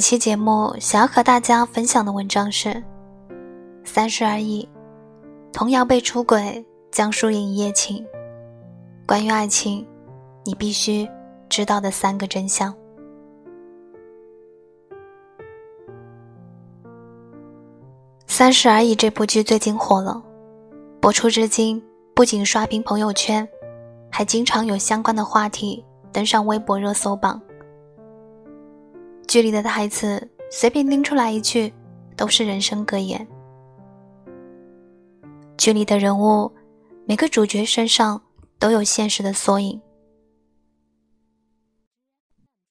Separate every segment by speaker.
Speaker 1: 本期节目想要和大家分享的文章是《三十而已》，童谣被出轨，江疏影一夜情。关于爱情，你必须知道的三个真相。《三十而已》这部剧最近火了，播出至今，不仅刷屏朋友圈，还经常有相关的话题登上微博热搜榜。剧里的台词随便拎出来一句，都是人生格言。剧里的人物，每个主角身上都有现实的缩影。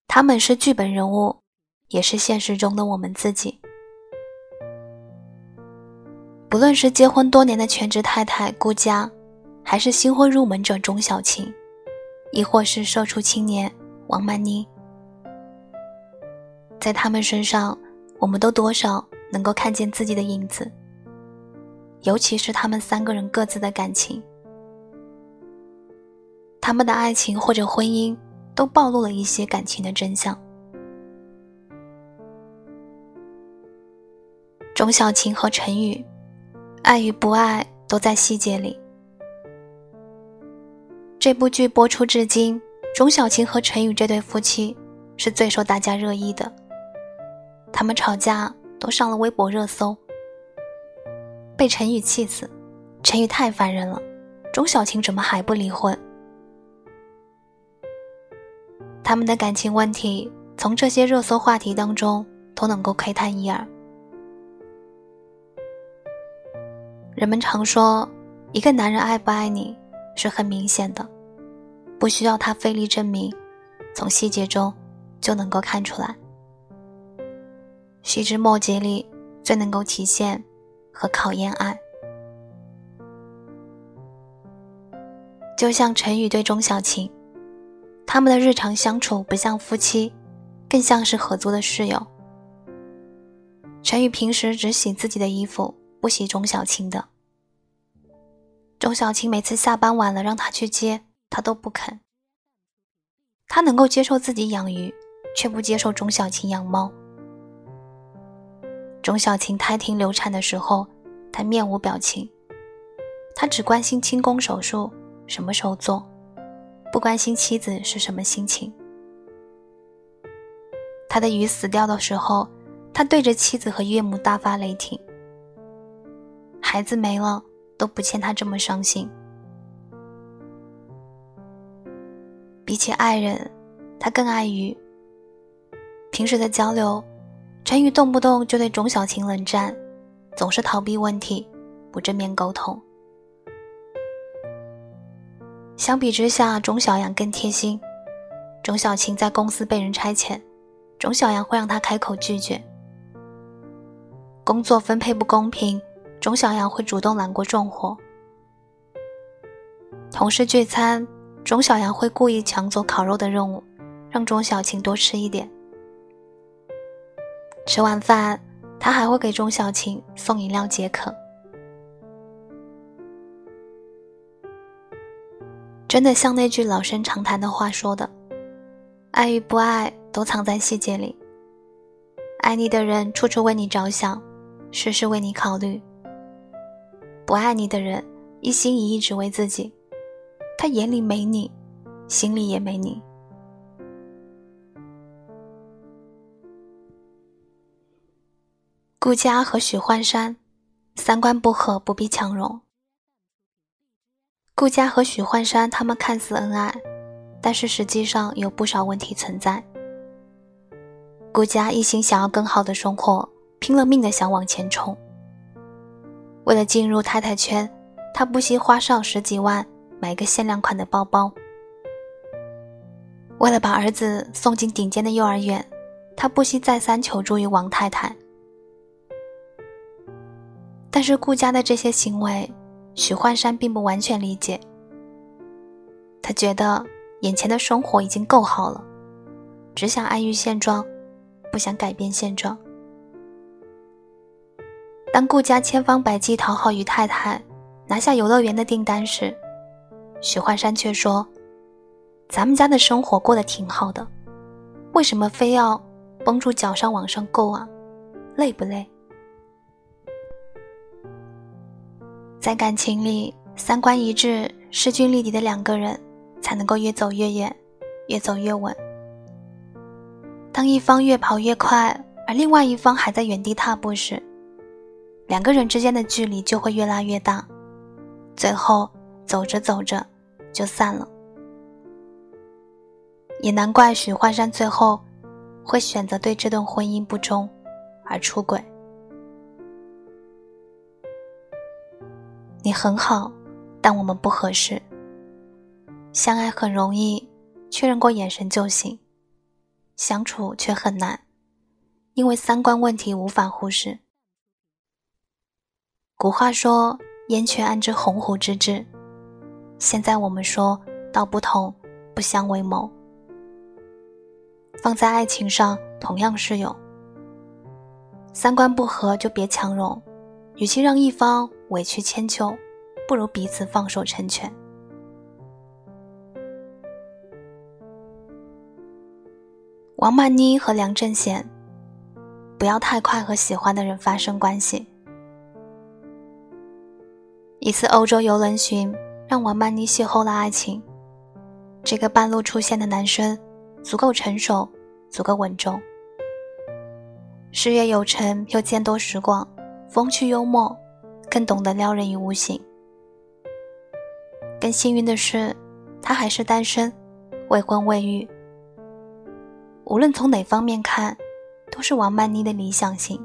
Speaker 1: 他们是剧本人物，也是现实中的我们自己。不论是结婚多年的全职太太顾佳，还是新婚入门者钟小琴，亦或是社畜青年王曼妮。在他们身上，我们都多少能够看见自己的影子。尤其是他们三个人各自的感情，他们的爱情或者婚姻，都暴露了一些感情的真相。钟小琴和陈宇，爱与不爱都在细节里。这部剧播出至今，钟小琴和陈宇这对夫妻是最受大家热议的。他们吵架都上了微博热搜，被陈宇气死。陈宇太烦人了，钟小琴怎么还不离婚？他们的感情问题从这些热搜话题当中都能够窥探一二。人们常说，一个男人爱不爱你是很明显的，不需要他费力证明，从细节中就能够看出来。细枝末节里最能够体现和考验爱，就像陈宇对钟小琴，他们的日常相处不像夫妻，更像是合租的室友。陈宇平时只洗自己的衣服，不洗钟小琴的。钟小琴每次下班晚了让他去接，他都不肯。他能够接受自己养鱼，却不接受钟小琴养猫。钟小琴胎停流产的时候，他面无表情。他只关心清宫手术什么时候做，不关心妻子是什么心情。他的鱼死掉的时候，他对着妻子和岳母大发雷霆。孩子没了都不欠他这么伤心。比起爱人，他更爱鱼。平时的交流。陈宇动不动就对钟小琴冷战，总是逃避问题，不正面沟通。相比之下，钟小阳更贴心。钟小琴在公司被人差遣，钟小阳会让他开口拒绝。工作分配不公平，钟小阳会主动揽过重活。同事聚餐，钟小阳会故意抢走烤肉的任务，让钟小琴多吃一点。吃完饭，他还会给钟小琴送饮料解渴。真的像那句老生常谈的话说的：“爱与不爱都藏在细节里。”爱你的人处处为你着想，事事为你考虑；不爱你的人一心一意只为自己，他眼里没你，心里也没你。顾佳和许幻山三观不合，不必强融。顾佳和许幻山他们看似恩爱，但是实际上有不少问题存在。顾佳一心想要更好的生活，拼了命的想往前冲。为了进入太太圈，他不惜花上十几万买个限量款的包包。为了把儿子送进顶尖的幼儿园，他不惜再三求助于王太太。但是顾家的这些行为，许幻山并不完全理解。他觉得眼前的生活已经够好了，只想安于现状，不想改变现状。当顾家千方百计讨好于太太，拿下游乐园的订单时，许幻山却说：“咱们家的生活过得挺好的，为什么非要绷住脚上往上够啊，累不累？在感情里，三观一致、势均力敌的两个人，才能够越走越远，越走越稳。当一方越跑越快，而另外一方还在原地踏步时，两个人之间的距离就会越拉越大，最后走着走着就散了。也难怪许幻山最后会选择对这段婚姻不忠而出轨。很好，但我们不合适。相爱很容易，确认过眼神就行；相处却很难，因为三观问题无法忽视。古话说“燕雀安知鸿鹄之志”，现在我们说道不同不相为谋。放在爱情上同样适用。三观不合就别强融，与其让一方。委屈迁就，不如彼此放手成全。王曼妮和梁正贤，不要太快和喜欢的人发生关系。一次欧洲游轮巡，让王曼妮邂逅了爱情。这个半路出现的男生，足够成熟，足够稳重，事业有成又见多识广，风趣幽默。更懂得撩人于无形。更幸运的是，他还是单身，未婚未育。无论从哪方面看，都是王曼妮的理想型。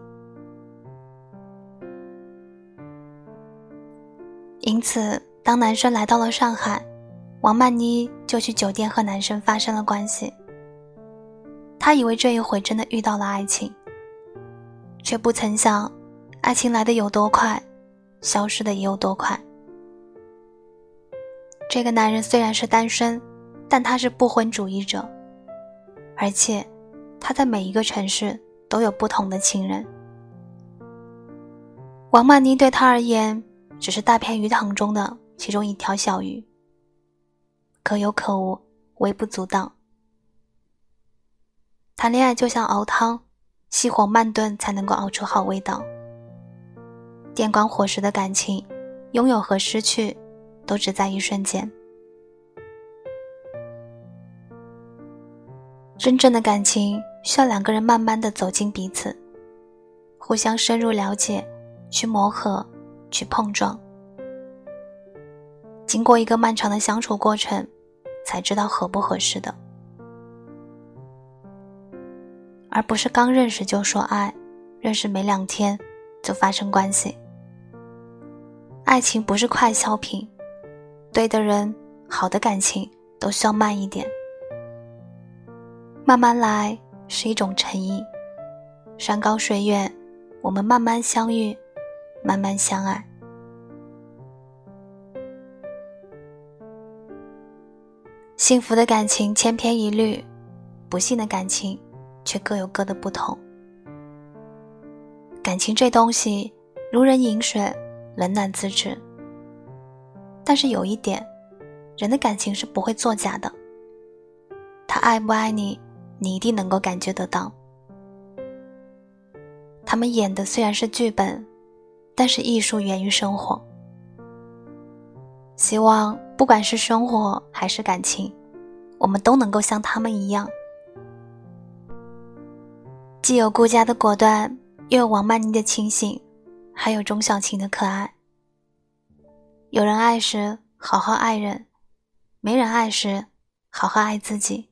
Speaker 1: 因此，当男生来到了上海，王曼妮就去酒店和男生发生了关系。她以为这一回真的遇到了爱情，却不曾想，爱情来的有多快。消失的也有多快？这个男人虽然是单身，但他是不婚主义者，而且他在每一个城市都有不同的情人。王曼妮对他而言只是大片鱼塘中的其中一条小鱼，可有可无，微不足道。谈恋爱就像熬汤，细火慢炖才能够熬出好味道。电光火石的感情，拥有和失去，都只在一瞬间。真正的感情需要两个人慢慢的走进彼此，互相深入了解，去磨合，去碰撞。经过一个漫长的相处过程，才知道合不合适的，而不是刚认识就说爱，认识没两天就发生关系。爱情不是快消品，对的人、好的感情都需要慢一点，慢慢来是一种诚意。山高水远，我们慢慢相遇，慢慢相爱。幸福的感情千篇一律，不幸的感情却各有各的不同。感情这东西，如人饮水。冷暖自知，但是有一点，人的感情是不会作假的。他爱不爱你，你一定能够感觉得到。他们演的虽然是剧本，但是艺术源于生活。希望不管是生活还是感情，我们都能够像他们一样，既有顾家的果断，又有王曼妮的清醒。还有钟小琴的可爱。有人爱时，好好爱人；没人爱时，好好爱自己。